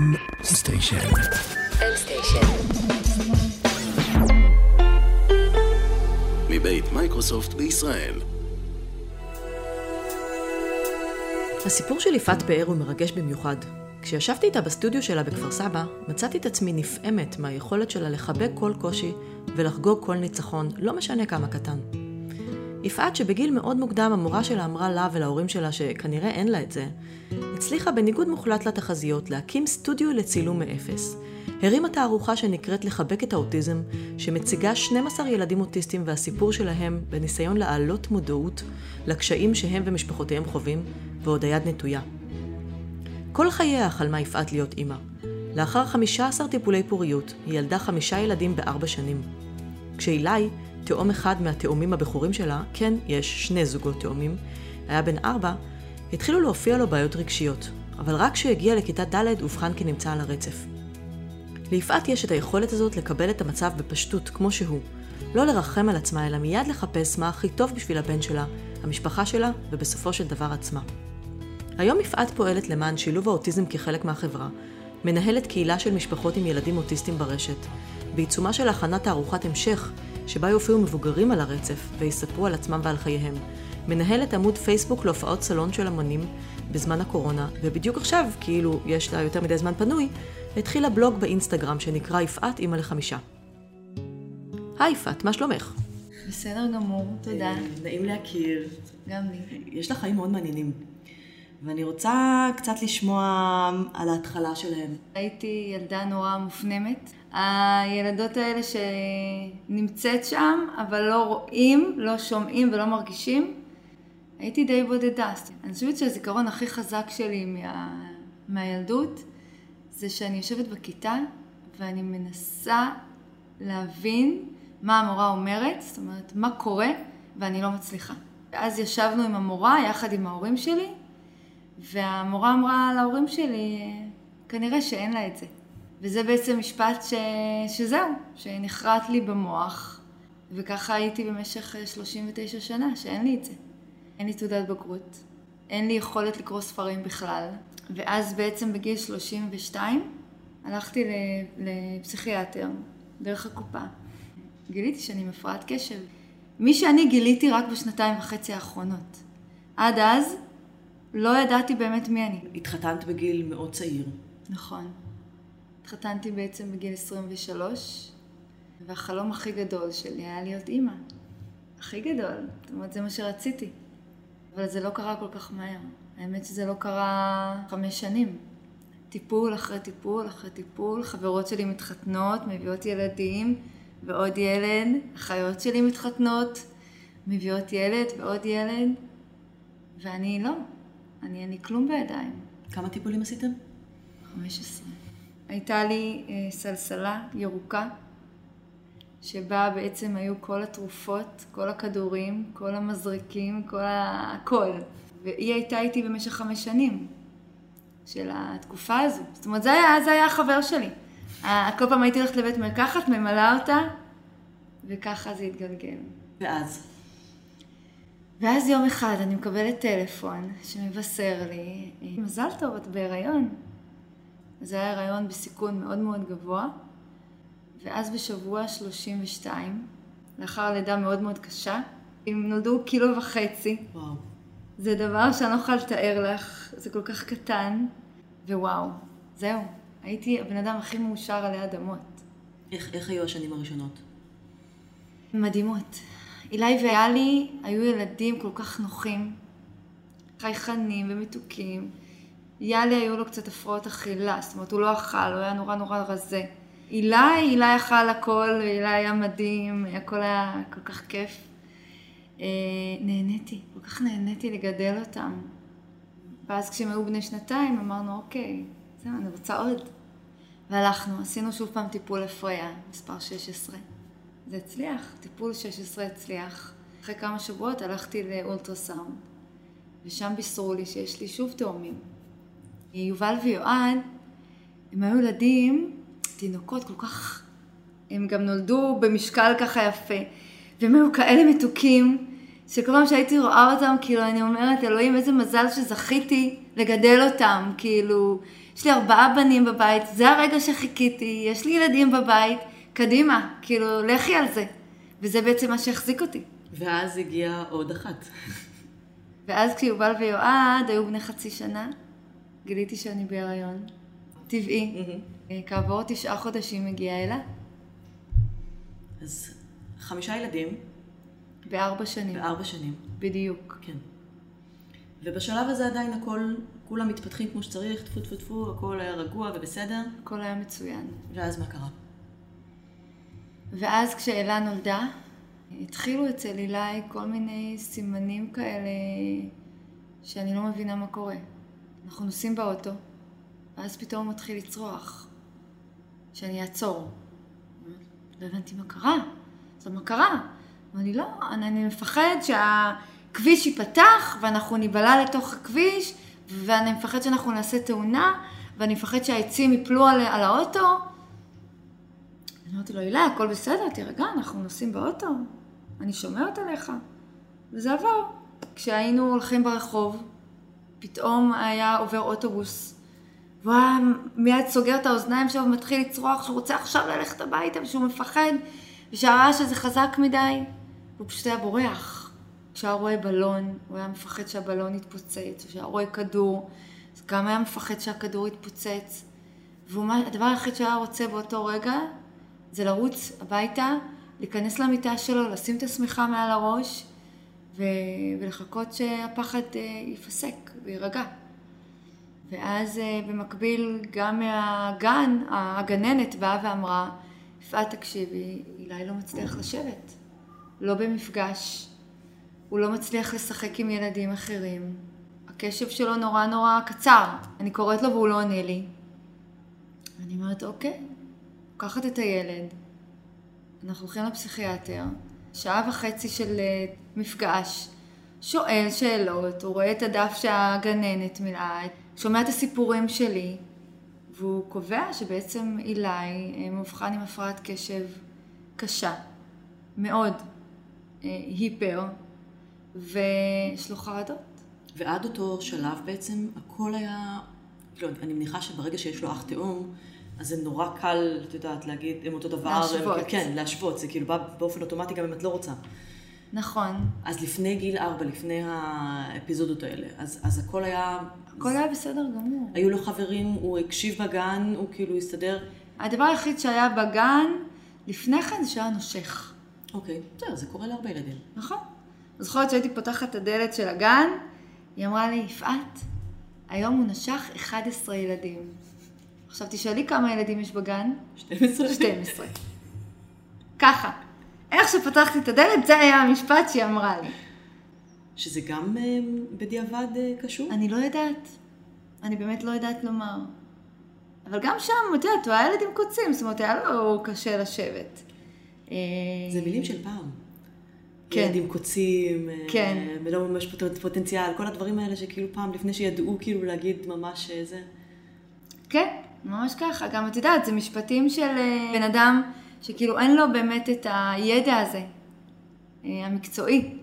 M Station. M Station. מבית מייקרוסופט בישראל. הסיפור של יפעת פאר הוא מרגש במיוחד. כשישבתי איתה בסטודיו שלה בכפר סבא, מצאתי את עצמי נפעמת מהיכולת שלה לחבק כל קושי ולחגוג כל ניצחון, לא משנה כמה קטן. יפעת, שבגיל מאוד מוקדם המורה שלה אמרה לה ולהורים שלה שכנראה אין לה את זה, הצליחה בניגוד מוחלט לתחזיות להקים סטודיו לצילום מאפס. הרימה תערוכה שנקראת לחבק את האוטיזם, שמציגה 12 ילדים אוטיסטים והסיפור שלהם בניסיון להעלות מודעות לקשיים שהם ומשפחותיהם חווים, ועוד היד נטויה. כל חייה חלמה יפעת להיות אימא. לאחר 15 טיפולי פוריות, היא ילדה חמישה ילדים בארבע שנים. כשאילי, תאום אחד מהתאומים הבכורים שלה, כן, יש שני זוגות תאומים, היה בן ארבע, התחילו להופיע לו בעיות רגשיות, אבל רק כשהגיע לכיתה ד' אובחן כי נמצא על הרצף. ליפעת יש את היכולת הזאת לקבל את המצב בפשטות, כמו שהוא. לא לרחם על עצמה, אלא מיד לחפש מה הכי טוב בשביל הבן שלה, המשפחה שלה, ובסופו של דבר עצמה. היום יפעת פועלת למען שילוב האוטיזם כחלק מהחברה, מנהלת קהילה של משפחות עם ילדים אוטיסטים ברשת, בעיצומה של הכנת תערוכת המשך, שבה יופיעו מבוגרים על הרצף ויספרו על עצמם ועל חייהם. מנהלת עמוד פייסבוק להופעות סלון של המונים בזמן הקורונה, ובדיוק עכשיו, כאילו יש לה יותר מדי זמן פנוי, התחילה בלוג באינסטגרם שנקרא יפעת אימא לחמישה. היי יפעת, מה שלומך? בסדר גמור, תודה. אה, נעים להכיר. גם לי. יש לך חיים מאוד מעניינים. ואני רוצה קצת לשמוע על ההתחלה שלהם. הייתי ילדה נורא מופנמת. הילדות האלה שנמצאת שם, אבל לא רואים, לא שומעים ולא מרגישים, הייתי די בודדה. אני חושבת שהזיכרון הכי חזק שלי מה... מהילדות זה שאני יושבת בכיתה ואני מנסה להבין מה המורה אומרת, זאת אומרת, מה קורה, ואני לא מצליחה. ואז ישבנו עם המורה יחד עם ההורים שלי, והמורה אמרה להורים שלי, כנראה שאין לה את זה. וזה בעצם משפט ש... שזהו, שנחרט לי במוח, וככה הייתי במשך 39 שנה, שאין לי את זה. אין לי תעודת בגרות, אין לי יכולת לקרוא ספרים בכלל, ואז בעצם בגיל 32 הלכתי לפסיכיאטר דרך הקופה. גיליתי שאני מפרעת קשב. מי שאני גיליתי רק בשנתיים וחצי האחרונות. עד אז לא ידעתי באמת מי אני. התחתנת בגיל מאוד צעיר. נכון. התחתנתי בעצם בגיל 23, והחלום הכי גדול שלי היה להיות אימא. הכי גדול. זאת אומרת, זה מה שרציתי. אבל זה לא קרה כל כך מהר. האמת שזה לא קרה חמש שנים. טיפול אחרי טיפול אחרי טיפול, חברות שלי מתחתנות, מביאות ילדים ועוד ילד, אחיות שלי מתחתנות, מביאות ילד ועוד ילד, ואני לא. אני אין לי כלום בידיים. כמה טיפולים עשיתם? 15. הייתה לי אה, סלסלה ירוקה, שבה בעצם היו כל התרופות, כל הכדורים, כל המזריקים, כל ה... הכל. והיא הייתה איתי במשך חמש שנים של התקופה הזו. זאת אומרת, זה היה, זה היה החבר שלי. כל פעם הייתי הולכת לבית מרקחת, ממלאה אותה, וככה זה התגלגל. ואז? ואז יום אחד אני מקבלת טלפון שמבשר לי, מזל טוב, את בהיריון. זה היה הריון בסיכון מאוד מאוד גבוה, ואז בשבוע 32, לאחר לידה מאוד מאוד קשה, הם נולדו קילו וחצי. וואו. זה דבר שאני לא יכולה לתאר לך, זה כל כך קטן, ווואו, זהו. הייתי הבן אדם הכי מאושר עלי אדמות. איך, איך היו השנים הראשונות? מדהימות. אילי ואלי היו ילדים כל כך נוחים, חייכנים ומתוקים. יאלי היו לו קצת הפרעות אכילה, זאת אומרת הוא לא אכל, הוא היה נורא נורא רזה. אילי, אילי אכל הכל, ואילי היה מדהים, הכל היה כל כך כיף. אה, נהניתי, כל כך נהניתי לגדל אותם. ואז כשהם היו בני שנתיים אמרנו אוקיי, זהו, אני רוצה עוד. והלכנו, עשינו שוב פעם טיפול הפריה, מספר 16. זה הצליח, טיפול 16 הצליח. אחרי כמה שבועות הלכתי לאולטרסאונד, ושם בישרו לי שיש לי שוב תאומים. יובל ויועד, הם היו ילדים, תינוקות כל כך, הם גם נולדו במשקל ככה יפה, והם היו כאלה מתוקים, שכל פעם שהייתי רואה אותם, כאילו, אני אומרת, אלוהים, איזה מזל שזכיתי לגדל אותם, כאילו, יש לי ארבעה בנים בבית, זה הרגע שחיכיתי, יש לי ילדים בבית, קדימה, כאילו, לכי על זה. וזה בעצם מה שהחזיק אותי. ואז הגיעה עוד אחת. ואז כשיובל ויועד היו בני חצי שנה, גיליתי שאני בהיריון. טבעי. כעבור תשעה חודשים הגיעה אלה. אז חמישה ילדים. בארבע שנים. בארבע שנים. בדיוק. כן. ובשלב הזה עדיין הכל, כולם מתפתחים כמו שצריך, טפו טפו טפו, הכל היה רגוע ובסדר. הכל היה מצוין. ואז מה קרה? ואז כשאלה נולדה, התחילו אצל אילי כל מיני סימנים כאלה שאני לא מבינה מה קורה. אנחנו נוסעים באוטו, ואז פתאום הוא מתחיל לצרוח, שאני אעצור. לא הבנתי מה קרה. אז מה קרה? ואני לא, אני, אני מפחד שהכביש ייפתח ואנחנו ניבלע לתוך הכביש ואני מפחד שאנחנו נעשה תאונה ואני מפחד שהעצים יפלו על, על האוטו. אמרתי לו, הילה, הכל בסדר, תירגע, אנחנו נוסעים באוטו, אני שומרת עליך. וזה עבר. כשהיינו הולכים ברחוב, פתאום היה עובר אוטובוס, והוא היה מיד סוגר את האוזניים שלו ומתחיל לצרוח שהוא רוצה עכשיו ללכת הביתה ושהוא מפחד, ושהרעש הזה חזק מדי, והוא פשוט היה בורח. כשהיה רואה בלון, הוא היה מפחד שהבלון יתפוצץ, כשהיה רואה כדור, אז גם היה מפחד שהכדור יתפוצץ. והדבר היחיד שהיה רוצה באותו רגע, זה לרוץ הביתה, להיכנס למיטה שלו, לשים את השמיכה מעל הראש, ו... ולחכות שהפחד uh, ייפסק ויירגע. ואז uh, במקביל גם מהגן, הגננת באה ואמרה, יפעת תקשיבי, אילי לא מצליח לשבת, לא במפגש, הוא לא מצליח לשחק עם ילדים אחרים, הקשב שלו נורא נורא קצר, אני קוראת לו והוא לא עונה לי. אני אומרת, אוקיי, לוקחת את הילד, אנחנו הולכים לפסיכיאטר, שעה וחצי של uh, מפגש, שואל שאלות, הוא רואה את הדף שהגננת מילאה, שומע את הסיפורים שלי, והוא קובע שבעצם אילי אה, מאובחן עם הפרעת קשב קשה, מאוד אה, היפר, ויש לו חרדות. ועד אותו שלב בעצם הכל היה, כאילו, אני מניחה שברגע שיש לו אח תאום, אז זה נורא קל, את יודעת, להגיד, הם אותו דבר. להשוות. כן, להשוות, זה כאילו בא באופן אוטומטי גם אם את לא רוצה. נכון. אז לפני גיל ארבע, לפני האפיזודות האלה, אז, אז הכל היה... הכל היה בסדר גמור. היו לו חברים, הוא הקשיב בגן, הוא כאילו הסתדר. הדבר היחיד שהיה בגן, לפני כן זה שהיה נושך. אוקיי, בסדר, זה קורה להרבה ילדים. נכון. אז זוכרת שהייתי פותחת את הדלת של הגן, היא אמרה לי, יפעת, היום הוא נשך 11 ילדים. עכשיו תשאלי כמה ילדים יש בגן? 12? 12. ככה. איך שפתחתי את הדלת, זה היה המשפט שהיא אמרה לי. שזה גם אה, בדיעבד אה, קשור? אני לא יודעת. אני באמת לא יודעת לומר. אבל גם שם, את יודעת, הוא היה ילד עם קוצים, זאת אומרת, היה לו קשה לשבת. אה, זה מילים של פעם. כן. ילד עם קוצים, כן. ולא ממש פוט- פוטנציאל, כל הדברים האלה שכאילו פעם, לפני שידעו כאילו להגיד ממש זה. כן, ממש ככה. גם את יודעת, זה משפטים של אה, בן אדם שכאילו אין לו באמת את הידע הזה, אה, המקצועי.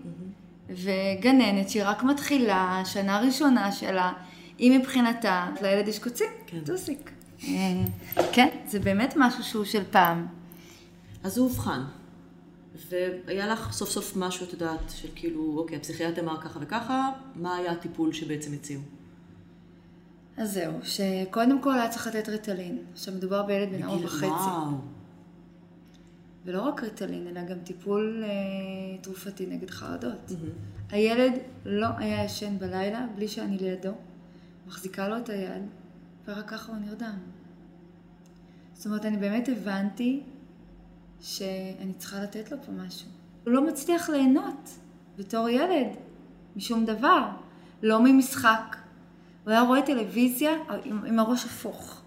וגננת שהיא רק מתחילה, שנה ראשונה שלה, היא מבחינתה, לילד יש קוצים, כן. טוסיק. אה, כן, זה באמת משהו שהוא של פעם. אז הוא אובחן. והיה לך סוף סוף משהו, את יודעת, של כאילו, אוקיי, הפסיכיאטר אמר ככה וככה, מה היה הטיפול שבעצם הציעו? אז זהו, שקודם כל היה צריך לתת ריטלין. עכשיו מדובר בילד בן ארבע וחצי. וואו. ולא רק ריטלין, אלא גם טיפול אה, תרופתי נגד חרדות. הילד לא היה ישן בלילה בלי שאני לידו, מחזיקה לו את היד, ורק ככה הוא נרדם. זאת אומרת, אני באמת הבנתי שאני צריכה לתת לו פה משהו. הוא לא מצליח ליהנות בתור ילד משום דבר, לא ממשחק. הוא היה רואה טלוויזיה עם, עם הראש הפוך.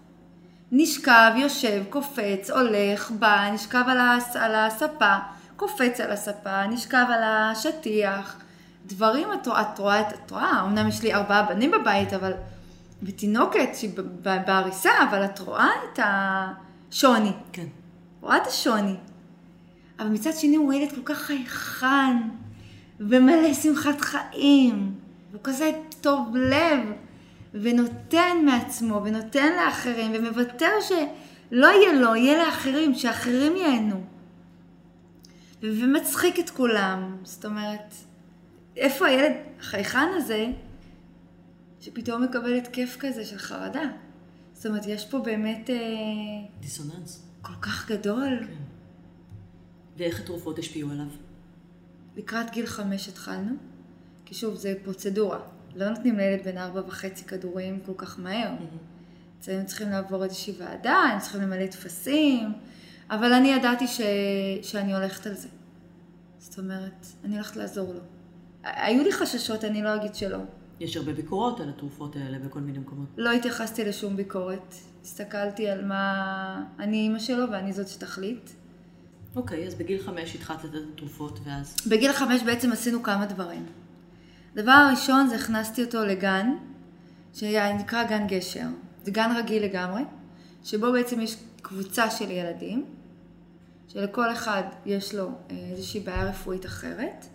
נשכב, יושב, קופץ, הולך, בא, נשכב על, הס, על הספה, קופץ על הספה, נשכב על השטיח. דברים, את, רואה- את רואה, את רואה, אמנם יש לי ארבעה בנים בבית, אבל... ותינוקת שהיא בעריסה, אבל את רואה את השוני. כן. רואה את השוני. אבל מצד שני הוא ילד כל כך חייכן, ומלא שמחת חיים, והוא כזה טוב לב, ונותן מעצמו, ונותן לאחרים, ומוותר שלא יהיה לו, יהיה לאחרים, שאחרים ייהנו. ומצחיק את כולם, זאת אומרת, איפה הילד החייכן הזה, שפתאום מקבל התקף כזה של חרדה? זאת אומרת, יש פה באמת... אה, דיסוננס. כל כך גדול. כן. ואיך התרופות השפיעו עליו? לקראת גיל חמש התחלנו, כי שוב, זה פרוצדורה. לא נותנים לילד בן ארבע וחצי כדורים כל כך מהר. אז היינו צריכים לעבור איזושהי ועדה, היינו צריכים למלא טפסים, אבל אני ידעתי ש... שאני הולכת על זה. זאת אומרת, אני הולכת לעזור לו. היו לי חששות, אני לא אגיד שלא. יש הרבה ביקורות על התרופות האלה בכל מיני מקומות. לא התייחסתי לשום ביקורת. הסתכלתי על מה... אני אימא שלו ואני זאת שתחליט. אוקיי, אז בגיל חמש התחלת לתת תרופות, ואז? בגיל חמש בעצם עשינו כמה דברים. הדבר הראשון זה הכנסתי אותו לגן, שנקרא גן גשר. זה גן רגיל לגמרי, שבו בעצם יש קבוצה של ילדים, שלכל אחד יש לו אה, איזושהי בעיה רפואית אחרת,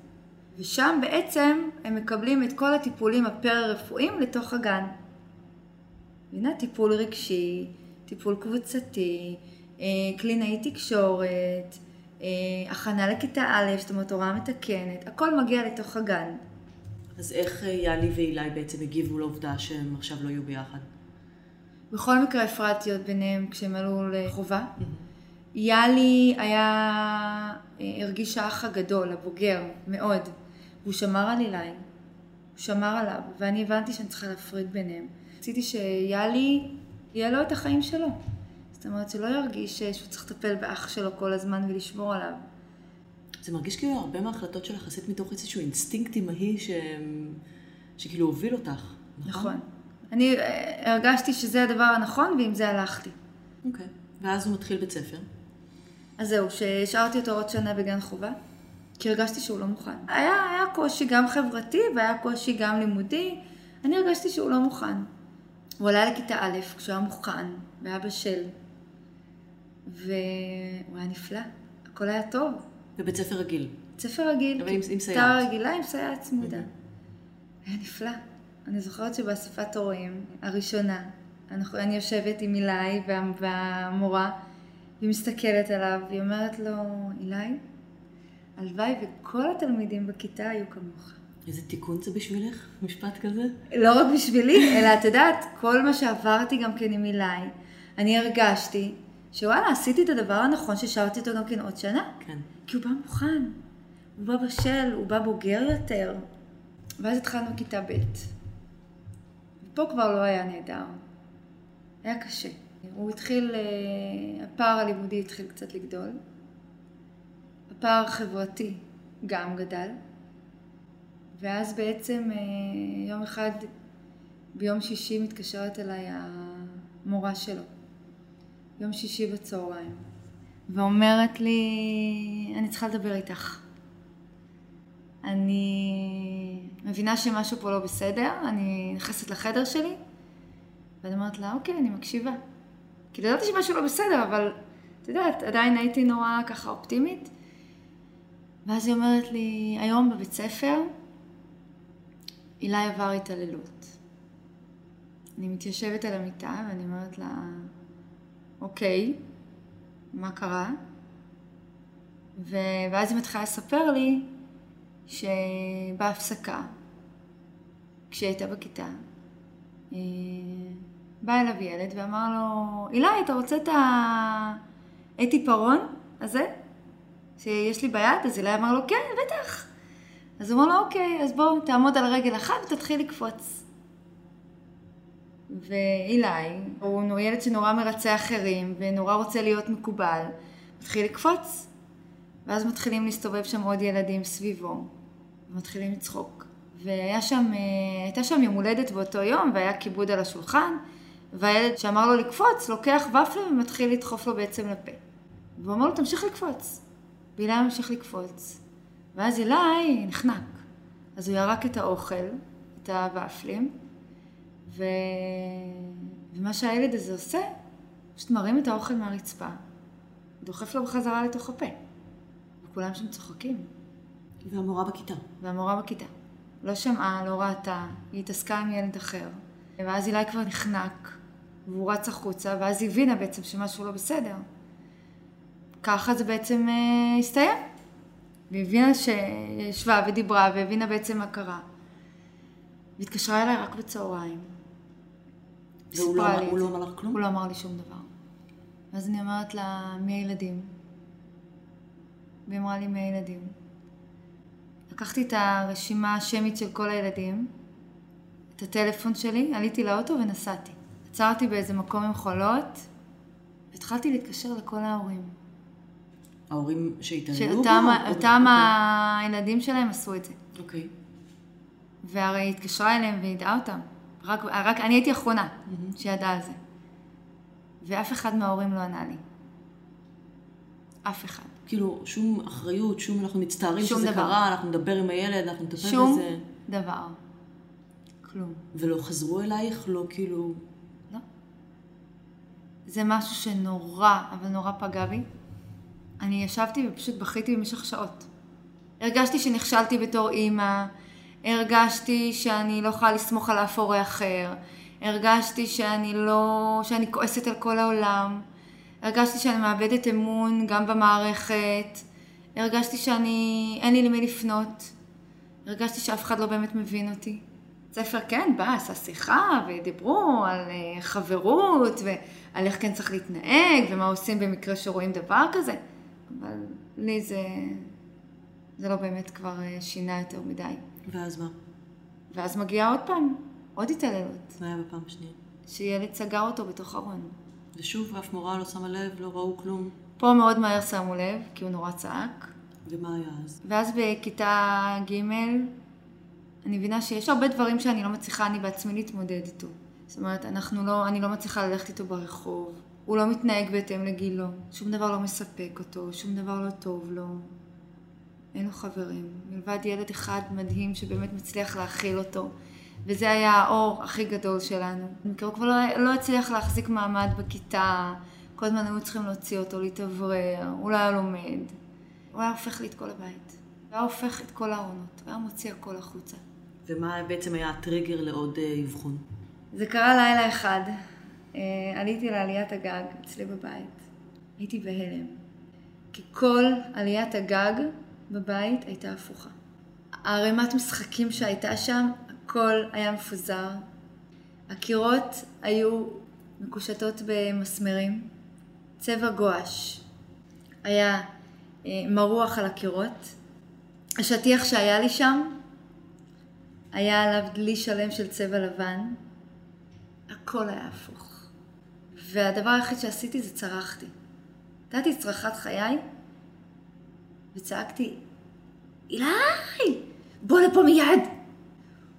ושם בעצם הם מקבלים את כל הטיפולים הפרא-רפואיים לתוך הגן. הנה טיפול רגשי, טיפול קבוצתי, אה, קלינאי תקשורת, אה, הכנה לכיתה א', זאת אומרת הוראה מתקנת, הכל מגיע לתוך הגן. אז איך יאלי ואילי בעצם הגיבו לעובדה שהם עכשיו לא יהיו ביחד? בכל מקרה הפרעתי עוד ביניהם כשהם עלו לחובה. יאלי היה, הרגיש האח הגדול, הבוגר, מאוד. והוא שמר על אילי, הוא שמר עליו, ואני הבנתי שאני צריכה להפריד ביניהם. רציתי שיאלי, יהיה לו את החיים שלו. זאת אומרת, שלא ירגיש שהוא צריך לטפל באח שלו כל הזמן ולשמור עליו. זה מרגיש כאילו הרבה מההחלטות שלך עשית מתוך איזשהו אינסטינקט אימהי ש... שכאילו הוביל אותך, נכון? נכון. אני אה, הרגשתי שזה הדבר הנכון ועם זה הלכתי. אוקיי. Okay. ואז הוא מתחיל בית ספר. אז זהו, שהשארתי אותו עוד שנה בגן חובה, כי הרגשתי שהוא לא מוכן. היה, היה קושי גם חברתי והיה קושי גם לימודי, אני הרגשתי שהוא לא מוכן. הוא עלה לכיתה א' כשהוא היה מוכן והיה בשל, והוא היה נפלא, הכל היה טוב. בבית ספר רגיל. בית ספר רגיל, אבל עם, עם סייעת. כיתה רגילה עם סייעת צמודה. היה נפלא. אני זוכרת שבאספת הורים הראשונה, אני יושבת עם אילי והמורה, והיא מסתכלת עליו, והיא אומרת לו, אילי, הלוואי וכל התלמידים בכיתה היו כמוך. איזה תיקון זה בשבילך, משפט כזה? לא רק בשבילי, אלא את יודעת, כל מה שעברתי גם כן עם אילי, אני הרגשתי שוואלה, עשיתי את הדבר הנכון ששרתי אותו גם כן עוד שנה. כן. כי הוא בא מוכן, הוא בא בשל, הוא בא בוגר יותר. ואז התחלנו כיתה ב'. ופה כבר לא היה נהדר. היה קשה. הוא התחיל, אה, הפער הלימודי התחיל קצת לגדול. הפער החברתי גם גדל. ואז בעצם אה, יום אחד, ביום שישי מתקשרת אליי המורה שלו. יום שישי בצהריים. ואומרת לי, אני צריכה לדבר איתך. אני מבינה שמשהו פה לא בסדר, אני נכנסת לחדר שלי, ואני אומרת לה, אוקיי, אני מקשיבה. כי ידעתי שמשהו לא בסדר, אבל את יודעת, עדיין הייתי נורא ככה אופטימית. ואז היא אומרת לי, היום בבית ספר, אילי עבר התעללות. אני מתיישבת על המיטה ואני אומרת לה, אוקיי, מה קרה? ו... ואז היא מתחילה לספר לי שבהפסקה, כשהיא הייתה בכיתה, אה, בא אליו ילד ואמר לו, אילי, אתה רוצה את העיפרון הזה שיש לי ביד? אז אילי אמר לו, כן, בטח. אז הוא אמר לו, אוקיי, אז בוא תעמוד על רגל אחת ותתחיל לקפוץ. ואילי, הוא ילד שנורא מרצה אחרים ונורא רוצה להיות מקובל, מתחיל לקפוץ. ואז מתחילים להסתובב שם עוד ילדים סביבו, ומתחילים לצחוק. והייתה שם, אה, שם יום הולדת באותו יום, והיה כיבוד על השולחן, והילד שאמר לו לקפוץ, לוקח ופלה ומתחיל לדחוף לו בעצם לפה. והוא אמר לו, תמשיך לקפוץ. ואילי ממשיך לקפוץ. ואז אילי נחנק. אז הוא ירק את האוכל, את הוואפלים, ו... ומה שהילד הזה עושה, פשוט מרים את האוכל מהרצפה, דוחף לו בחזרה לתוך הפה. וכולם שם צוחקים. והמורה בכיתה. והמורה בכיתה. לא שמעה, לא ראתה, היא התעסקה עם ילד אחר. ואז אילי כבר נחנק, והוא רץ החוצה, ואז היא הבינה בעצם שמשהו לא בסדר. ככה זה בעצם אה, הסתיים. והיא הבינה שישבה ודיברה, והבינה בעצם מה קרה. והתקשרה אליי רק בצהריים. והוא לא, לי הוא. לא אמר לך כלום? הוא לא אמר לי שום דבר. ואז אני אומרת לה, מי הילדים? והיא אמרה לי, מי הילדים? לקחתי את הרשימה השמית של כל הילדים, את הטלפון שלי, עליתי לאוטו ונסעתי. עצרתי באיזה מקום עם חולות, והתחלתי להתקשר לכל ההורים. ההורים שהתעללו שאותם בו? או- אותם אוקיי. הילדים שלהם עשו את זה. אוקיי. והרי היא התקשרה אליהם וידעה אותם. רק, רק אני הייתי האחרונה שידעה על זה. ואף אחד מההורים לא ענה לי. אף אחד. כאילו, שום אחריות, שום אנחנו מצטערים שום שזה דבר. קרה, אנחנו נדבר עם הילד, אנחנו נטפל שום בזה. דבר. כלום. ולא חזרו אלייך? לא כאילו... לא. זה משהו שנורא, אבל נורא פגע בי. אני ישבתי ופשוט בכיתי במשך שעות. הרגשתי שנכשלתי בתור אימא, הרגשתי שאני לא יכולה לסמוך על אף הורה אחר, הרגשתי שאני לא... שאני כועסת על כל העולם, הרגשתי שאני מאבדת אמון גם במערכת, הרגשתי שאני... אין לי למי לפנות, הרגשתי שאף אחד לא באמת מבין אותי. ספר כן בא, עשה שיחה, ודיברו על אה, חברות, ועל איך כן צריך להתנהג, ומה עושים במקרה שרואים דבר כזה, אבל לי זה, זה לא באמת כבר אה, שינה יותר מדי. ואז מה? ואז מגיעה עוד פעם, עוד התעללות, מה היה בפעם השנייה? שילד סגר אותו בתוך ארון. ושוב, אף מורה לא שמה לב, לא ראו כלום. פה מאוד מהר שמו לב, כי הוא נורא צעק. ומה היה אז? ואז בכיתה ג' אני מבינה שיש הרבה דברים שאני לא מצליחה אני בעצמי להתמודד איתו. זאת אומרת, אנחנו לא, אני לא מצליחה ללכת איתו ברחוב, הוא לא מתנהג בהתאם לגילו, שום דבר לא מספק אותו, שום דבר לא טוב לו. אין לו חברים, מלבד ילד אחד מדהים שבאמת מצליח להכיל אותו. וזה היה האור הכי גדול שלנו. הוא כבר לא, לא הצליח להחזיק מעמד בכיתה, כל הזמן היו צריכים להוציא אותו, להתאוורר, הוא לא היה לומד. הוא היה הופך לי את כל הבית. הוא היה הופך את כל הארונות, הוא היה מוציא הכל החוצה. ומה בעצם היה הטריגר לעוד אה, אבחון? זה קרה לילה אחד. אה, עליתי לעליית הגג אצלי בבית. הייתי בהלם. כי כל עליית הגג בבית הייתה הפוכה. הערימת משחקים שהייתה שם, הכל היה מפוזר. הקירות היו מקושטות במסמרים. צבע גואש. היה אה, מרוח על הקירות. השטיח שהיה לי שם, היה עליו דלי שלם של צבע לבן. הכל היה הפוך. והדבר היחיד שעשיתי זה צרחתי. נתתי צרחת חיי וצעקתי, אילי, בוא לפה מיד!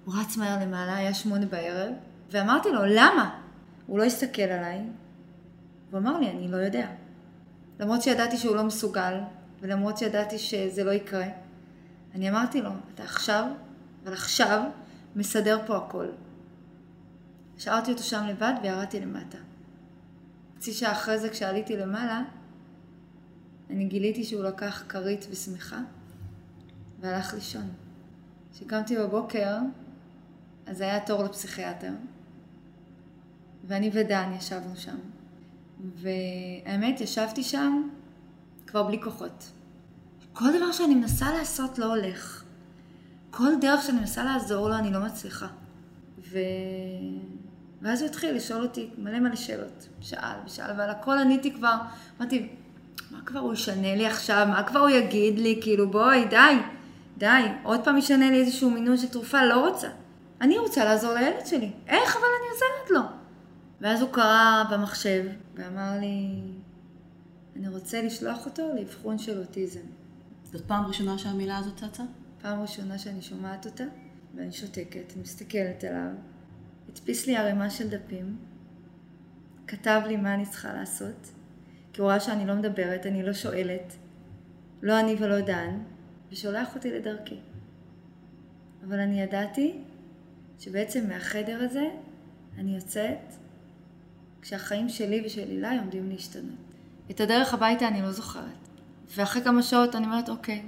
הוא רץ מהר למעלה, היה שמונה בערב, ואמרתי לו, למה? הוא לא הסתכל עליי, הוא אמר לי, אני לא יודע. למרות שידעתי שהוא לא מסוגל, ולמרות שידעתי שזה לא יקרה, אני אמרתי לו, אתה עכשיו, אבל עכשיו, מסדר פה הכל. השארתי אותו שם לבד וירדתי למטה. חצי שעה אחרי זה כשעליתי למעלה, אני גיליתי שהוא לקח כרית ושמיכה והלך לישון. כשקמתי בבוקר, אז היה תור לפסיכיאטר, ואני ודן ישבנו שם. והאמת, ישבתי שם כבר בלי כוחות. כל דבר שאני מנסה לעשות לא הולך. כל דרך שאני מנסה לעזור לו, אני לא מצליחה. ו... ואז הוא התחיל לשאול אותי מלא מלא שאלות. שאל ושאל, ועל הכל עניתי כבר, אמרתי, מה כבר הוא ישנה לי עכשיו? מה כבר הוא יגיד לי? כאילו, בואי, די, די. עוד פעם ישנה לי איזשהו מינון של תרופה, לא רוצה. אני רוצה לעזור לילד שלי. איך אבל אני עוזרת לו? ואז הוא קרא במחשב ואמר לי, אני רוצה לשלוח אותו לאבחון של אוטיזם. זאת פעם ראשונה שהמילה הזאת צצה? פעם ראשונה שאני שומעת אותה, ואני שותקת, מסתכלת עליו, הדפיס לי ערימה של דפים, כתב לי מה אני צריכה לעשות, כי הוא ראה שאני לא מדברת, אני לא שואלת, לא אני ולא דן, ושולח אותי לדרכי. אבל אני ידעתי שבעצם מהחדר הזה אני יוצאת כשהחיים שלי ושל אילי עומדים להשתנות. את הדרך הביתה אני לא זוכרת. ואחרי כמה שעות אני אומרת, אוקיי,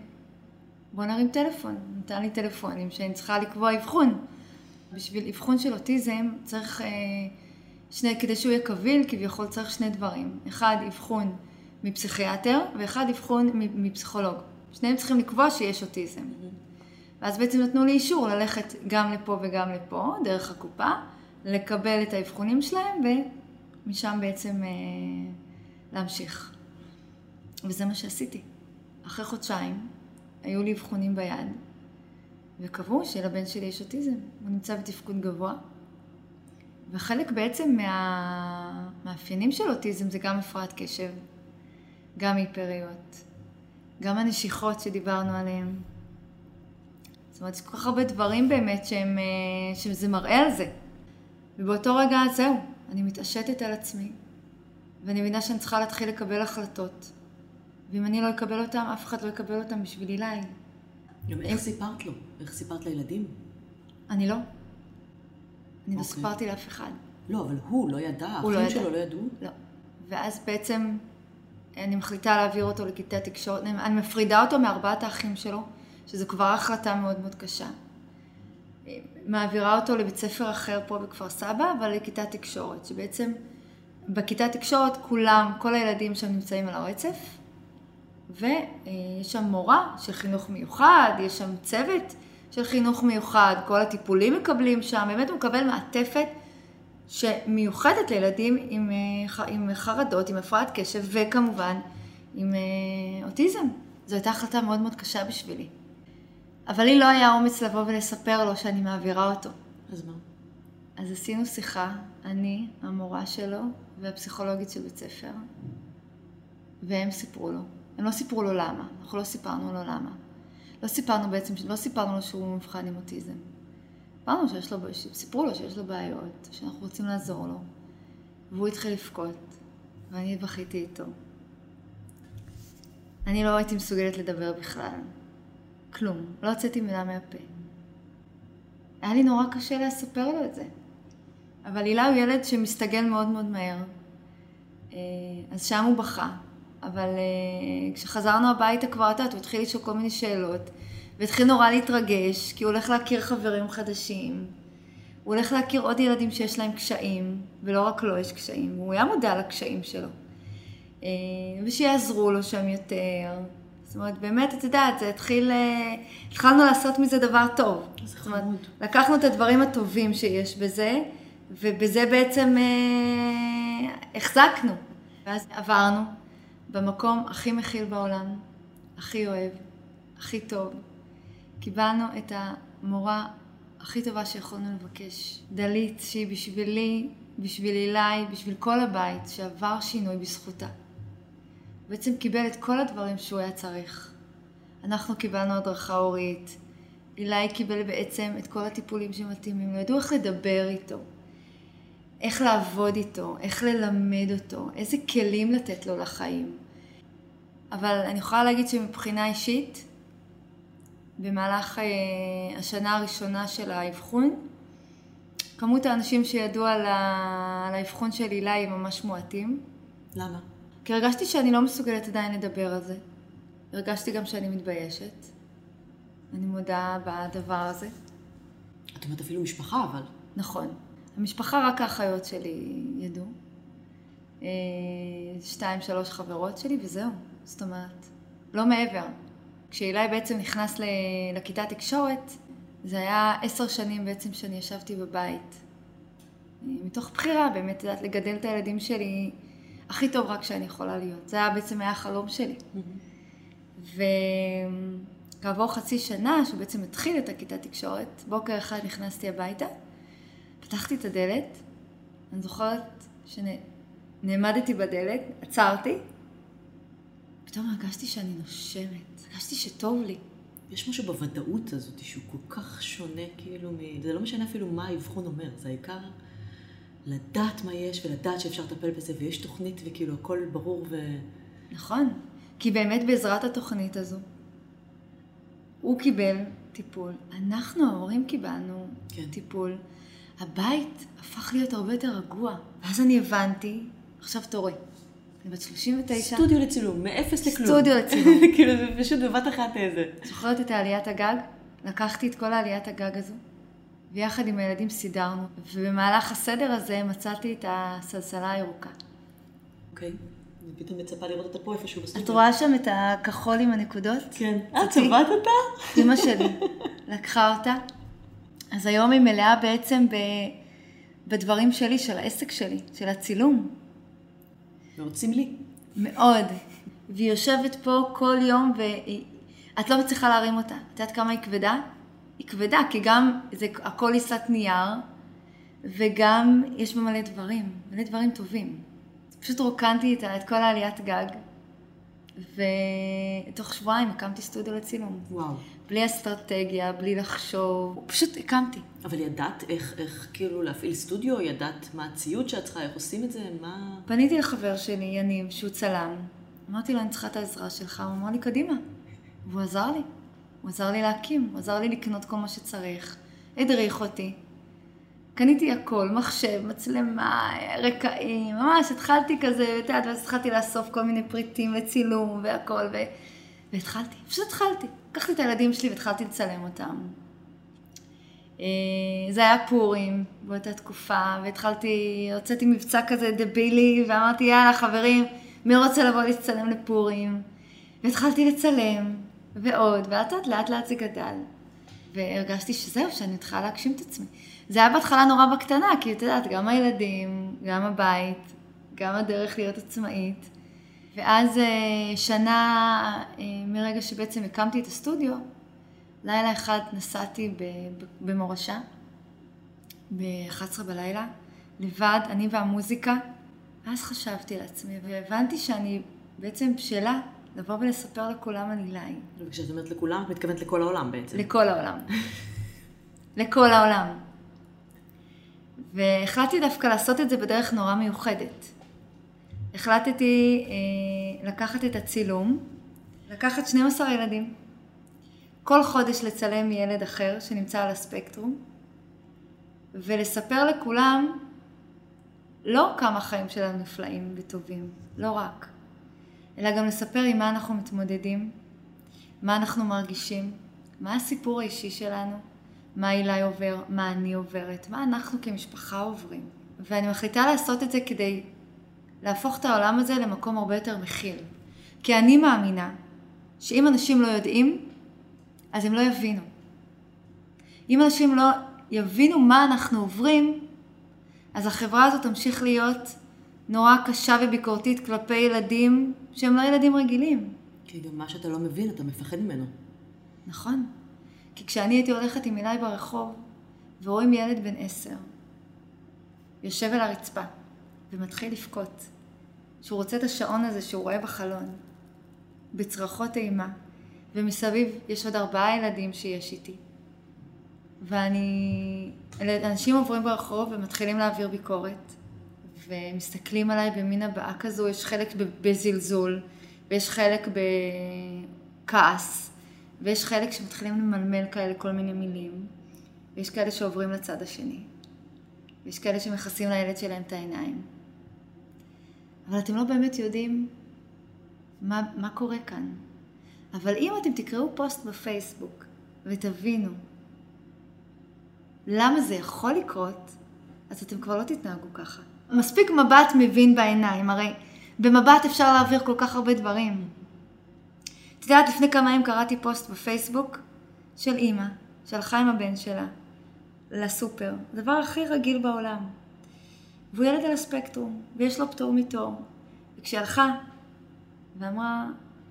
בוא נרים טלפון. נתן לי טלפונים שאני צריכה לקבוע אבחון. בשביל אבחון של אוטיזם צריך, אה, שני, כדי שהוא יהיה קביל, כביכול צריך שני דברים. אחד, אבחון מפסיכיאטר, ואחד, אבחון מפסיכולוג. שניהם צריכים לקבוע שיש אוטיזם. ואז בעצם נתנו לי אישור ללכת גם לפה וגם לפה, דרך הקופה, לקבל את האבחונים שלהם, ומשם בעצם אה, להמשיך. וזה מה שעשיתי. אחרי חודשיים היו לי אבחונים ביד, וקבעו שלבן שלי יש אוטיזם. הוא נמצא בתפקוד גבוה. וחלק בעצם מהמאפיינים של אוטיזם זה גם הפרעת קשב, גם היפריות, גם הנשיכות שדיברנו עליהן. זאת אומרת, יש כל כך הרבה דברים באמת שהם, אה, שזה מראה על זה. ובאותו רגע, זהו, אני מתעשתת על עצמי, ואני מבינה שאני צריכה להתחיל לקבל החלטות. ואם אני לא אקבל אותם, אף אחד לא יקבל אותם בשביל אילי. גם איך סיפרת לו? איך סיפרת לילדים? אני לא. אני לא סיפרתי לאף אחד. לא, אבל הוא לא ידע, האחים לא שלו לא ידעו? לא. ואז בעצם אני מחליטה להעביר אותו לכיתה תקשורת, אני מפרידה אותו מארבעת האחים שלו, שזו כבר החלטה מאוד מאוד קשה. מעבירה אותו לבית ספר אחר פה בכפר סבא, אבל לכיתה תקשורת, שבעצם בכיתה תקשורת כולם, כל הילדים שם נמצאים על הרצף, ויש שם מורה של חינוך מיוחד, יש שם צוות של חינוך מיוחד, כל הטיפולים מקבלים שם, באמת הוא מקבל מעטפת שמיוחדת לילדים עם, אה, עם חרדות, עם הפרעת קשב וכמובן עם אה, אוטיזם. זו הייתה החלטה מאוד מאוד קשה בשבילי. אבל לי לא היה אומץ לבוא ולספר לו שאני מעבירה אותו. אז מה? אז עשינו שיחה, אני, המורה שלו והפסיכולוגית של בית ספר, והם סיפרו לו. הם לא סיפרו לו למה, אנחנו לא סיפרנו לו למה. לא סיפרנו בעצם, לא סיפרנו לו שהוא מבחן עם אוטיזם. סיפרנו שיש לו, סיפרו לו שיש לו בעיות, שאנחנו רוצים לעזור לו. והוא התחיל לבכות, ואני בכיתי איתו. אני לא הייתי מסוגלת לדבר בכלל. כלום. לא הוצאתי מילה מהפה. היה לי נורא קשה לספר לו את זה. אבל הילה הוא ילד שמסתגל מאוד מאוד מהר. אה, אז שם הוא בכה. אבל אה, כשחזרנו הביתה כבר, את יודעת, הוא התחיל לשאול כל מיני שאלות. והתחיל נורא להתרגש, כי הוא הולך להכיר חברים חדשים. הוא הולך להכיר עוד ילדים שיש להם קשיים, ולא רק לו יש קשיים, הוא היה מודע לקשיים שלו. אה, ושיעזרו לו שם יותר. זאת אומרת, באמת, את יודעת, זה התחיל, אה, התחלנו לעשות מזה דבר טוב. זאת אומרת, לקחנו את הדברים הטובים שיש בזה, ובזה בעצם אה, החזקנו. ואז עברנו במקום הכי מכיל בעולם, הכי אוהב, הכי טוב. קיבלנו את המורה הכי טובה שיכולנו לבקש. דלית, שהיא בשבילי, בשביל אילי, בשביל כל הבית, שעבר שינוי בזכותה. בעצם קיבל את כל הדברים שהוא היה צריך. אנחנו קיבלנו הדרכה הורית, אילי קיבל בעצם את כל הטיפולים שמתאימים לו, ידעו איך לדבר איתו, איך לעבוד איתו, איך ללמד אותו, איזה כלים לתת לו לחיים. אבל אני יכולה להגיד שמבחינה אישית, במהלך אה, השנה הראשונה של האבחון, כמות האנשים שידעו על האבחון של הילה היא ממש מועטים. למה? כי הרגשתי שאני לא מסוגלת עדיין לדבר על זה. הרגשתי גם שאני מתביישת. אני מודה בדבר הזה. את אומרת אפילו משפחה, אבל... נכון. המשפחה, רק האחיות שלי ידעו. אה, שתיים, שלוש חברות שלי, וזהו. זאת אומרת, לא מעבר. כשאילי בעצם נכנס לכיתה תקשורת, זה היה עשר שנים בעצם שאני ישבתי בבית. מתוך בחירה, באמת, את יודעת, לגדל את הילדים שלי הכי טוב רק שאני יכולה להיות. זה היה בעצם היה החלום שלי. וכעבור חצי שנה, שבעצם התחיל את הכיתה תקשורת, בוקר אחד נכנסתי הביתה, פתחתי את הדלת, אני זוכרת שנעמדתי בדלת, עצרתי, פתאום הרגשתי שאני נושמת, הרגשתי שטוב לי. יש משהו בוודאות הזאת שהוא כל כך שונה, כאילו, מ... זה לא משנה אפילו מה האבחון אומר, זה העיקר לדעת מה יש ולדעת שאפשר לטפל בזה, ויש תוכנית וכאילו הכל ברור ו... נכון, כי באמת בעזרת התוכנית הזו, הוא קיבל טיפול, אנחנו ההורים קיבלנו כן. טיפול, הבית הפך להיות הרבה יותר רגוע. ואז אני הבנתי, עכשיו תורי. אני בת 39. סטודיו לצילום, מאפס לכלום. סטודיו לצילום. כאילו, זה פשוט בבת אחת איזה. זוכרת את העליית הגג? לקחתי את כל העליית הגג הזו, ויחד עם הילדים סידרנו, ובמהלך הסדר הזה מצאתי את הסלסלה הירוקה. אוקיי. אני פתאום מצפה לראות אותה פה איפשהו בסטודיו. את רואה שם את הכחול עם הנקודות? כן. את זאתי? צבעת אותה? אמא שלי לקחה אותה. אז היום היא מלאה בעצם ב... בדברים שלי, של העסק שלי, של הצילום. מאוד סמלי. מאוד. והיא יושבת פה כל יום ואת לא מצליחה להרים אותה. את יודעת כמה היא כבדה? היא כבדה, כי גם זה הכל עיסת נייר, וגם יש בה מלא דברים, מלא דברים טובים. פשוט רוקנתי את, ה- את כל העליית גג, ותוך שבועיים הקמתי סטודיו לצילום. וואו. בלי אסטרטגיה, בלי לחשוב, פשוט הקמתי. אבל ידעת איך, איך כאילו להפעיל סטודיו? ידעת מה הציוד שאת צריכה, איך עושים את זה? מה... פניתי לחבר שלי, יניב, שהוא צלם. אמרתי לו, אני צריכה את העזרה שלך. הוא אמר לי, קדימה. והוא עזר לי. הוא עזר לי להקים, הוא עזר לי לקנות כל מה שצריך. הדריך אותי. קניתי הכל, מחשב, מצלמה, רקעים, ממש התחלתי כזה, את יודעת, ואז התחלתי לאסוף כל מיני פריטים לצילום והכל, ו... והתחלתי, פשוט התחלתי. לקחתי את הילדים שלי והתחלתי לצלם אותם. אה, זה היה פורים באותה תקופה, והתחלתי, הוצאתי מבצע כזה דבילי, ואמרתי, יאללה חברים, מי רוצה לבוא להצטלם לפורים? והתחלתי לצלם, ועוד, ולאט לאט לאט לאט זה גדל. והרגשתי שזהו, שאני מתחילה להגשים את עצמי. זה היה בהתחלה נורא בקטנה, כי את יודעת, גם הילדים, גם הבית, גם הדרך להיות עצמאית. ואז אה, שנה אה, מרגע שבעצם הקמתי את הסטודיו, לילה אחד נסעתי במורשה, ב-11 בלילה, לבד, אני והמוזיקה. ואז חשבתי לעצמי, והבנתי שאני בעצם בשלה לבוא ולספר לכולם על אילי. וכשאת אומרת לכולם, את מתכוונת לכל העולם בעצם. לכל העולם. לכל העולם. והחלטתי דווקא לעשות את זה בדרך נורא מיוחדת. החלטתי אה, לקחת את הצילום, לקחת 12 ילדים, כל חודש לצלם ילד אחר שנמצא על הספקטרום, ולספר לכולם לא כמה החיים שלנו נפלאים וטובים, לא רק, אלא גם לספר עם מה אנחנו מתמודדים, מה אנחנו מרגישים, מה הסיפור האישי שלנו, מה אילי עובר, מה אני עוברת, מה אנחנו כמשפחה עוברים. ואני מחליטה לעשות את זה כדי להפוך את העולם הזה למקום הרבה יותר מכיל. כי אני מאמינה שאם אנשים לא יודעים, אז הם לא יבינו. אם אנשים לא יבינו מה אנחנו עוברים, אז החברה הזאת תמשיך להיות נורא קשה וביקורתית כלפי ילדים שהם לא ילדים רגילים. כי גם מה שאתה לא מבין, אתה מפחד ממנו. נכון. כי כשאני הייתי הולכת עם אילי ברחוב, ורואים ילד בן עשר, יושב על הרצפה, ומתחיל לבכות, שהוא רוצה את השעון הזה שהוא רואה בחלון, בצרחות אימה, ומסביב יש עוד ארבעה ילדים שיש איתי. ואני... אנשים עוברים ברחוב ומתחילים להעביר ביקורת, ומסתכלים עליי במין הבעה כזו, יש חלק בזלזול, ויש חלק בכעס, ויש חלק שמתחילים למלמל כאלה כל מיני מילים, ויש כאלה שעוברים לצד השני, ויש כאלה שמכסים לילד שלהם את העיניים. אבל אתם לא באמת יודעים מה, מה קורה כאן. אבל אם אתם תקראו פוסט בפייסבוק ותבינו למה זה יכול לקרות, אז אתם כבר לא תתנהגו ככה. מספיק מבט מבין בעיניים, הרי במבט אפשר להעביר כל כך הרבה דברים. את יודעת, לפני כמה ימים קראתי פוסט בפייסבוק של אימא, שהלכה עם הבן שלה לסופר, הדבר הכי רגיל בעולם. והוא ילד על הספקטרום, ויש לו פטור מתור. וכשהיא הלכה ואמרה,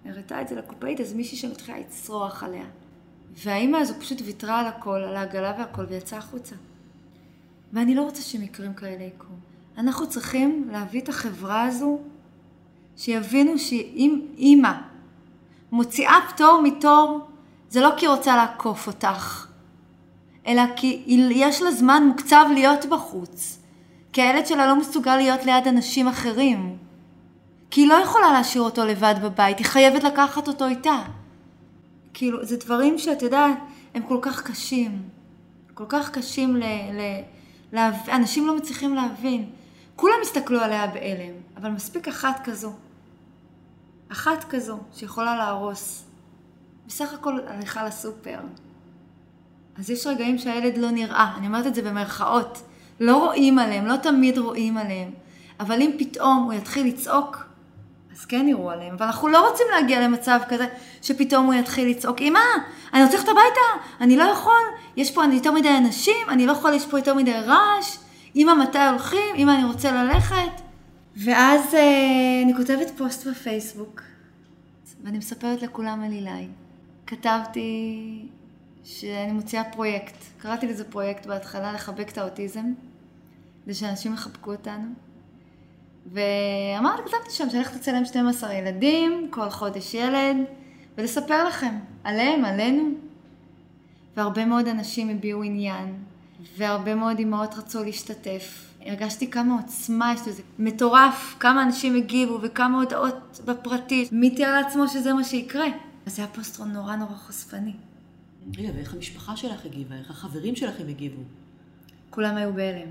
הראתה את זה לקופאית, אז מישהי שם התחילה לצרוח עליה. והאימא הזו פשוט ויתרה על הכל, על העגלה והכל, ויצאה החוצה. ואני לא רוצה שמקרים כאלה יקרו. אנחנו צריכים להביא את החברה הזו, שיבינו שאם אימא מוציאה פטור מתור, זה לא כי היא רוצה לעקוף אותך, אלא כי יש לה זמן מוקצב להיות בחוץ. כי הילד שלה לא מסוגל להיות ליד אנשים אחרים. כי היא לא יכולה להשאיר אותו לבד בבית, היא חייבת לקחת אותו איתה. כאילו, זה דברים שאת יודעת, הם כל כך קשים. כל כך קשים ל... ל... להב... אנשים לא מצליחים להבין. כולם הסתכלו עליה בהלם, אבל מספיק אחת כזו. אחת כזו שיכולה להרוס. בסך הכל הליכה לסופר. אז יש רגעים שהילד לא נראה, אני אומרת את זה במרכאות. לא רואים עליהם, לא תמיד רואים עליהם. אבל אם פתאום הוא יתחיל לצעוק, אז כן יראו עליהם. ואנחנו לא רוצים להגיע למצב כזה שפתאום הוא יתחיל לצעוק, אמא, אני רוצה ללכת הביתה, אני לא יכול, יש פה יותר מדי אנשים, אני לא יכול, יש פה יותר מדי רעש, אמא, מתי הולכים, אמא, אני רוצה ללכת. ואז אה, אני כותבת פוסט בפייסבוק, ואני מספרת לכולם על אילי. כתבתי שאני מוציאה פרויקט, קראתי לזה פרויקט בהתחלה, לחבק את האוטיזם, כדי שאנשים יחבקו אותנו. ואמרתי, כתבתי שם שאני הולכת לצלם 12 ילדים, כל חודש ילד, ולספר לכם עליהם, עלינו. והרבה מאוד אנשים הביעו עניין, והרבה מאוד אימהות רצו להשתתף. הרגשתי כמה עוצמה יש לזה, מטורף, כמה אנשים הגיבו וכמה הודעות בפרטי. מי תיאר לעצמו שזה מה שיקרה? אז זה היה פוסט נורא נורא חושפני. רגע, ואיך המשפחה שלך הגיבה? איך החברים שלכם הגיבו? כולם היו בהלם.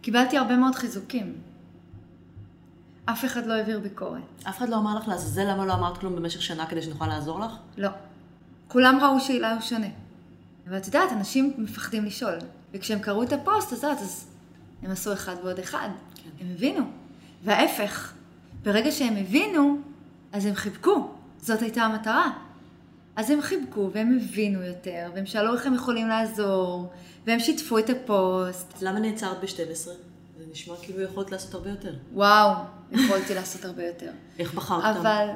קיבלתי הרבה מאוד חיזוקים. אף אחד לא העביר ביקורת. אף אחד לא אמר לך לעזאזל למה לא אמרת כלום במשך שנה כדי שנוכל לעזור לך? לא. כולם ראו שאילי הוא שונה. אבל את יודעת, אנשים מפחדים לשאול. וכשהם קראו את הפוסט, אז את אז הם עשו אחד ועוד אחד. כן. הם הבינו. וההפך, ברגע שהם הבינו, אז הם חיבקו. זאת הייתה המטרה. אז הם חיבקו והם הבינו יותר, והם שאלו איך הם יכולים לעזור, והם שיתפו את הפוסט. למה נעצרת ב-12? זה נשמע כאילו יכולת לעשות הרבה יותר. וואו, יכולתי לעשות הרבה יותר. איך בחרת? אבל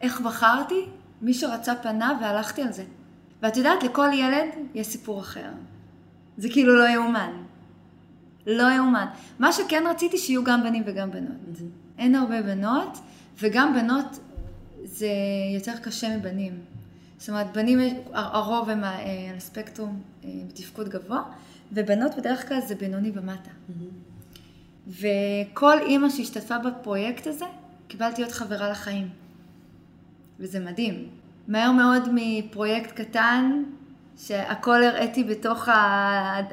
איך בחרתי? מי שרצה פנה והלכתי על זה. ואת יודעת, לכל ילד יש סיפור אחר. זה כאילו לא יאומן. לא יאומן. מה שכן רציתי שיהיו גם בנים וגם בנות. Mm-hmm. אין הרבה בנות, וגם בנות זה יותר קשה מבנים. זאת אומרת, בנים, הרוב הם אה, על הספקטרום אה, בתפקוד גבוה, ובנות בדרך כלל זה בינוני ומטה. Mm-hmm. וכל אימא שהשתתפה בפרויקט הזה, קיבלתי עוד חברה לחיים. וזה מדהים. מהר מאוד מפרויקט קטן, שהכל הראיתי בתוך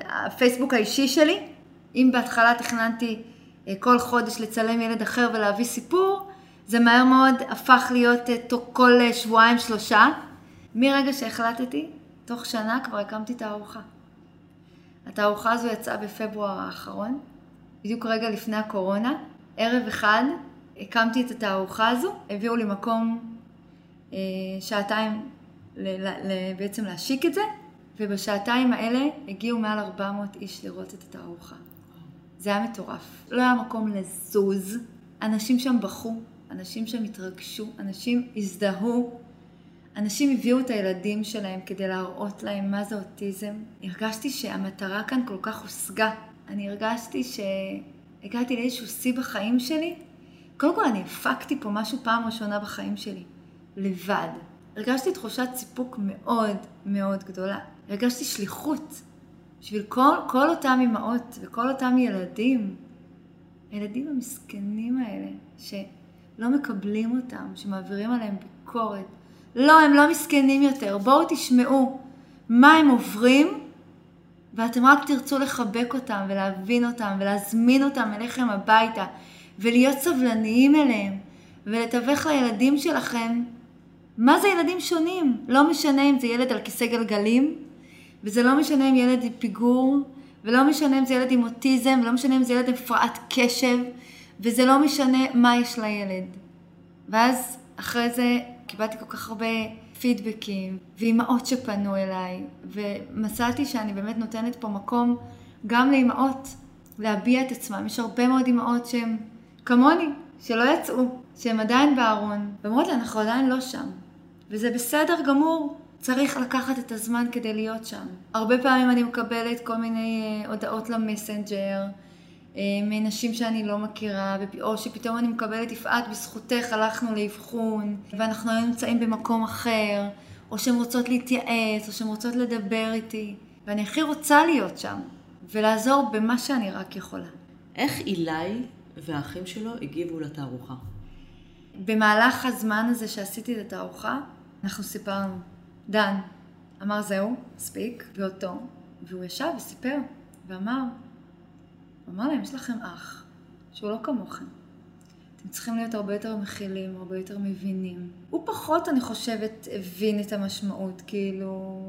הפייסבוק האישי שלי. אם בהתחלה תכננתי אה, כל חודש לצלם ילד אחר ולהביא סיפור, זה מהר מאוד הפך להיות כל שבועיים שלושה. מרגע שהחלטתי, תוך שנה כבר הקמתי תערוכה. התערוכה הזו יצאה בפברואר האחרון, בדיוק רגע לפני הקורונה. ערב אחד הקמתי את התערוכה הזו, הביאו לי מקום אה, שעתיים ל- ל- בעצם להשיק את זה, ובשעתיים האלה הגיעו מעל 400 איש לראות את התערוכה. זה היה מטורף. לא היה מקום לזוז, אנשים שם בכו, אנשים שם התרגשו, אנשים הזדהו, אנשים הביאו את הילדים שלהם כדי להראות להם מה זה אוטיזם. הרגשתי שהמטרה כאן כל כך הושגה. אני הרגשתי שהגעתי לאיזשהו שיא בחיים שלי. קודם כל אני הפקתי פה משהו פעם ראשונה בחיים שלי, לבד. הרגשתי תחושת סיפוק מאוד מאוד גדולה. הרגשתי שליחות בשביל כל, כל אותם אמהות וכל אותם ילדים, הילדים המסכנים האלה, שלא מקבלים אותם, שמעבירים עליהם ביקורת, לא, הם לא מסכנים יותר. בואו תשמעו מה הם עוברים, ואתם רק תרצו לחבק אותם ולהבין אותם ולהזמין אותם אליכם הביתה ולהיות סבלניים אליהם ולתווך לילדים שלכם מה זה ילדים שונים. לא משנה אם זה ילד על כיסא גלגלים, וזה לא משנה אם ילד עם פיגור, ולא משנה אם זה ילד עם אוטיזם, ולא משנה אם זה ילד עם הפרעת קשב, וזה לא משנה מה יש לילד. ואז אחרי זה קיבלתי כל כך הרבה פידבקים, ואימהות שפנו אליי, ומצאתי שאני באמת נותנת פה מקום גם לאימהות להביע את עצמם. יש הרבה מאוד אימהות שהן כמוני, שלא יצאו, שהן עדיין בארון, ואומרות לי, אנחנו עדיין לא שם. וזה בסדר גמור, צריך לקחת את הזמן כדי להיות שם. הרבה פעמים אני מקבלת כל מיני אה, הודעות למסנג'ר, אה, מנשים שאני לא מכירה, או שפתאום אני מקבלת, יפעת, בזכותך הלכנו לאבחון, ואנחנו היום נמצאים במקום אחר, או שהן רוצות להתייעץ, או שהן רוצות לדבר איתי, ואני הכי רוצה להיות שם, ולעזור במה שאני רק יכולה. איך אילי והאחים שלו הגיבו לתערוכה? במהלך הזמן הזה שעשיתי את התערוכה, אנחנו סיפרנו. דן אמר זהו, מספיק, ואותו, והוא ישב וסיפר, ואמר, הוא אמר להם, יש לכם אח שהוא לא כמוכם. אתם צריכים להיות הרבה יותר מכילים, הרבה יותר מבינים. הוא פחות, אני חושבת, הבין את המשמעות, כאילו...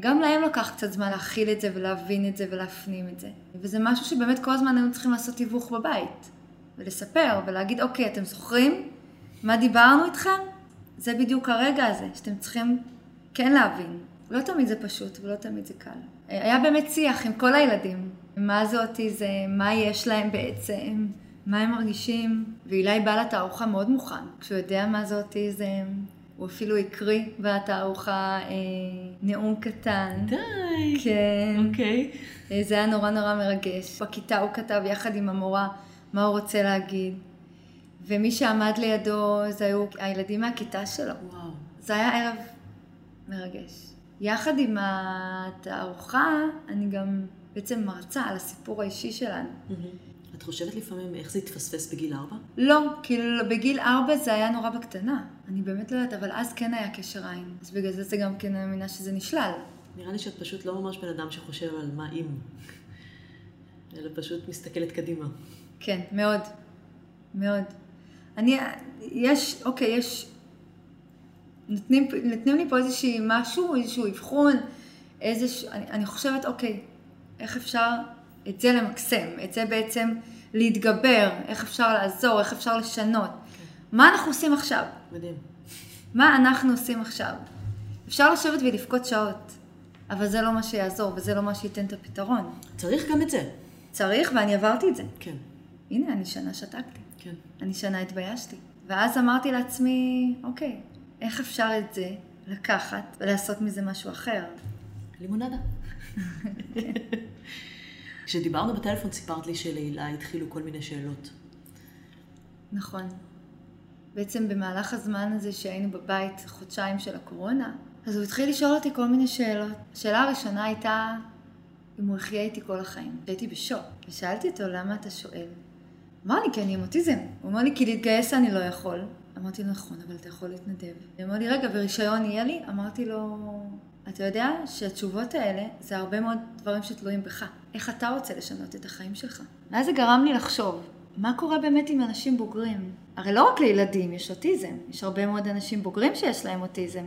גם להם לקח קצת זמן להכיל את זה ולהבין את זה ולהפנים את זה. וזה משהו שבאמת כל הזמן היינו צריכים לעשות תיווך בבית. ולספר ולהגיד, אוקיי, אתם זוכרים מה דיברנו איתכם? זה בדיוק הרגע הזה, שאתם צריכים כן להבין. לא תמיד זה פשוט ולא תמיד זה קל. היה באמת שיח עם כל הילדים, מה זה אוטיזם, מה יש להם בעצם, מה הם מרגישים, ואילי בא לתערוכה מאוד מוכן, כשהוא יודע מה זה אוטיזם, הוא אפילו הקריא בתערוכה אה, נאום קטן. די. כן. אוקיי. אה, זה היה נורא נורא מרגש. בכיתה הוא כתב יחד עם המורה מה הוא רוצה להגיד. ומי שעמד לידו זה היו הילדים מהכיתה שלו. וואו. זה היה ערב מרגש. יחד עם התערוכה, אני גם בעצם מרצה על הסיפור האישי שלנו. את חושבת לפעמים איך זה התפספס בגיל ארבע? לא, כאילו בגיל ארבע זה היה נורא בקטנה. אני באמת לא יודעת, אבל אז כן היה קשר עין. אז בגלל זה זה גם כן אני מאמינה שזה נשלל. נראה לי שאת פשוט לא ממש בן אדם שחושב על מה אם, אלא פשוט מסתכלת קדימה. כן, מאוד. מאוד. אני, יש, אוקיי, יש, נותנים, נותנים לי פה איזשהי משהו, איזשהו אבחון, איזשהו, אני, אני חושבת, אוקיי, איך אפשר את זה למקסם, את זה בעצם להתגבר, איך אפשר לעזור, איך אפשר לשנות. מה אנחנו עושים עכשיו? מדהים. מה אנחנו עושים עכשיו? אפשר לשבת ולבכות שעות, אבל זה לא מה שיעזור וזה לא מה שייתן את הפתרון. צריך גם את זה. צריך, ואני עברתי את זה. כן, הנה, אני שנה שתקתי. כן. אני שנה התביישתי. ואז אמרתי לעצמי, אוקיי, איך אפשר את זה לקחת ולעשות מזה משהו אחר? לימונדה. כשדיברנו בטלפון סיפרת לי שלהילה התחילו כל מיני שאלות. נכון. בעצם במהלך הזמן הזה שהיינו בבית, חודשיים של הקורונה, אז הוא התחיל לשאול אותי כל מיני שאלות. השאלה הראשונה הייתה אם הוא יחיה איתי כל החיים. הייתי בשוק. ושאלתי אותו, למה אתה שואל? אמר לי, כי אני עם אוטיזם. הוא אמר לי, כי להתגייס אני לא יכול. אמרתי לו, נכון, אבל אתה יכול להתנדב. הוא אמר לי, רגע, ורישיון יהיה לי? אמרתי לו, אתה יודע שהתשובות האלה זה הרבה מאוד דברים שתלויים בך. איך אתה רוצה לשנות את החיים שלך? ואז זה גרם לי לחשוב, מה קורה באמת עם אנשים בוגרים? הרי לא רק לילדים יש אוטיזם, יש הרבה מאוד אנשים בוגרים שיש להם אוטיזם.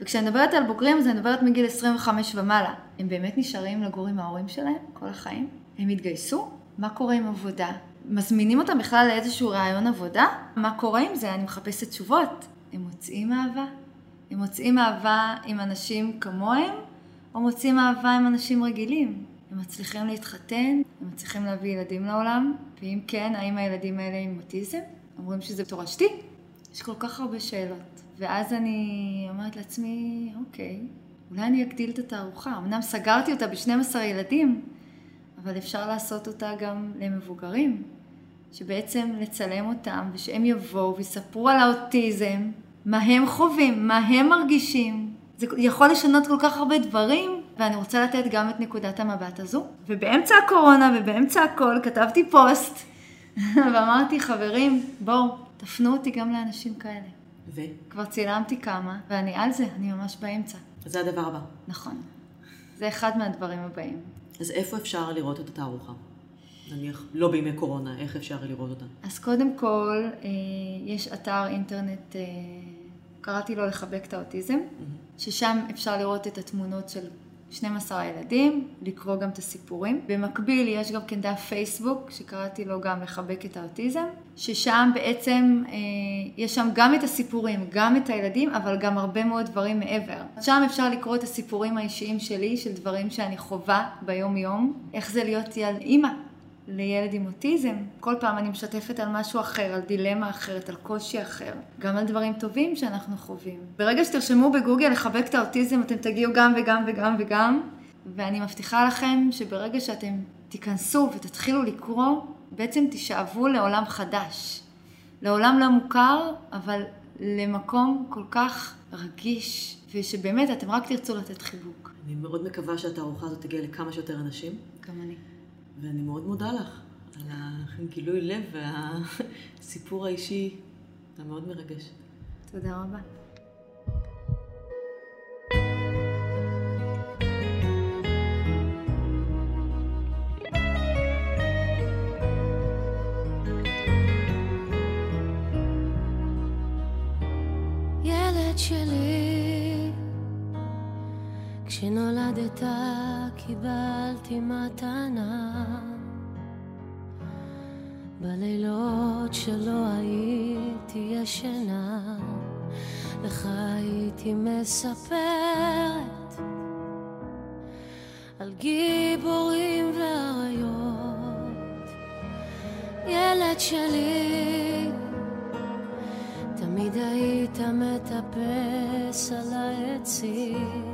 וכשאני מדברת על בוגרים, אז אני מדברת מגיל 25 ומעלה. הם באמת נשארים לגור עם ההורים שלהם כל החיים? הם התגייסו? מה קורה עם עבודה? מזמינים אותם בכלל לאיזשהו רעיון עבודה? מה קורה עם זה? אני מחפשת תשובות. הם מוצאים אהבה? הם מוצאים אהבה עם אנשים כמוהם, או מוצאים אהבה עם אנשים רגילים? הם מצליחים להתחתן? הם מצליחים להביא ילדים לעולם? ואם כן, האם הילדים האלה עם אוטיזם? אומרים שזה תורשתי? יש כל כך הרבה שאלות. ואז אני אומרת לעצמי, אוקיי, אולי אני אגדיל את התערוכה. אמנם סגרתי אותה ב-12 ילדים, אבל אפשר לעשות אותה גם למבוגרים, שבעצם לצלם אותם, ושהם יבואו ויספרו על האוטיזם, מה הם חווים, מה הם מרגישים. זה יכול לשנות כל כך הרבה דברים, ואני רוצה לתת גם את נקודת המבט הזו. ובאמצע הקורונה ובאמצע הכל כתבתי פוסט, ואמרתי, חברים, בואו, תפנו אותי גם לאנשים כאלה. ו? כבר צילמתי כמה, ואני על זה, אני ממש באמצע. זה הדבר הבא. נכון. זה אחד מהדברים הבאים. אז איפה אפשר לראות את התערוכה? נניח, לא בימי קורונה, איך אפשר לראות אותה? אז קודם כל, אה, יש אתר אינטרנט, אה, קראתי לו לחבק את האוטיזם, ששם אפשר לראות את התמונות של 12 הילדים, לקרוא גם את הסיפורים. במקביל יש גם כן דף פייסבוק, שקראתי לו גם לחבק את האוטיזם, ששם בעצם אה, יש שם גם את הסיפורים, גם את הילדים, אבל גם הרבה מאוד דברים מעבר. שם אפשר לקרוא את הסיפורים האישיים שלי, של דברים שאני חווה ביום יום, איך זה להיות ילד אימא. לילד עם אוטיזם. כל פעם אני משתפת על משהו אחר, על דילמה אחרת, על קושי אחר, גם על דברים טובים שאנחנו חווים. ברגע שתרשמו בגוגל לחבק את האוטיזם, אתם תגיעו גם וגם וגם וגם, ואני מבטיחה לכם שברגע שאתם תיכנסו ותתחילו לקרוא, בעצם תשאבו לעולם חדש. לעולם לא מוכר, אבל למקום כל כך רגיש, ושבאמת אתם רק תרצו לתת חיבוק. אני מאוד מקווה שהתערוכה הזאת תגיע לכמה שיותר אנשים, גם אני. ואני מאוד מודה לך על הגילוי לב והסיפור האישי. המאוד מרגש. תודה רבה. ילד שלי, כשנולדת קיבלתי מתנה. בלילות שלא הייתי ישנה, לך הייתי מספרת על גיבורים ואריות. ילד שלי, תמיד היית מטפס על העצים,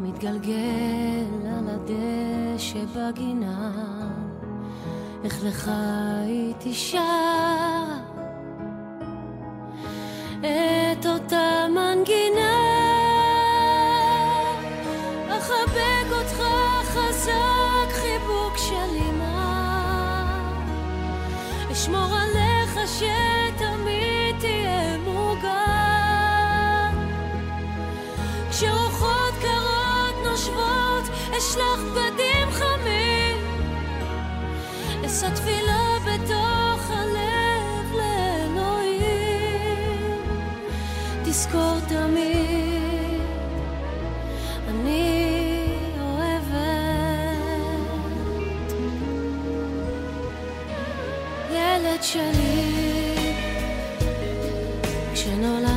מתגלגל על הדשא בגינה. איך לך הייתי שרה? את אותה מנגינה. אחבק אותך חזק חיבוק של אמא. אשמור עליך שתמיד אשלח בדים חמים. אשא תפילה בתוך הלב לאלוהים. תזכור תמיד אני אוהבת. ילד שלי כשנולדת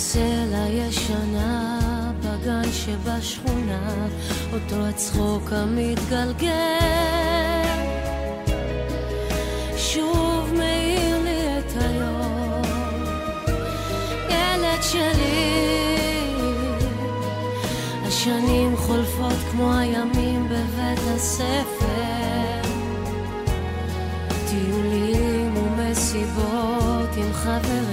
קרוסלה ישנה בגן שבשכונה, אותו הצחוק המתגלגל. שוב מאיר לי את היום, ילד שלי. השנים חולפות כמו הימים בבית הספר. טיולים ומסיבות עם חברים.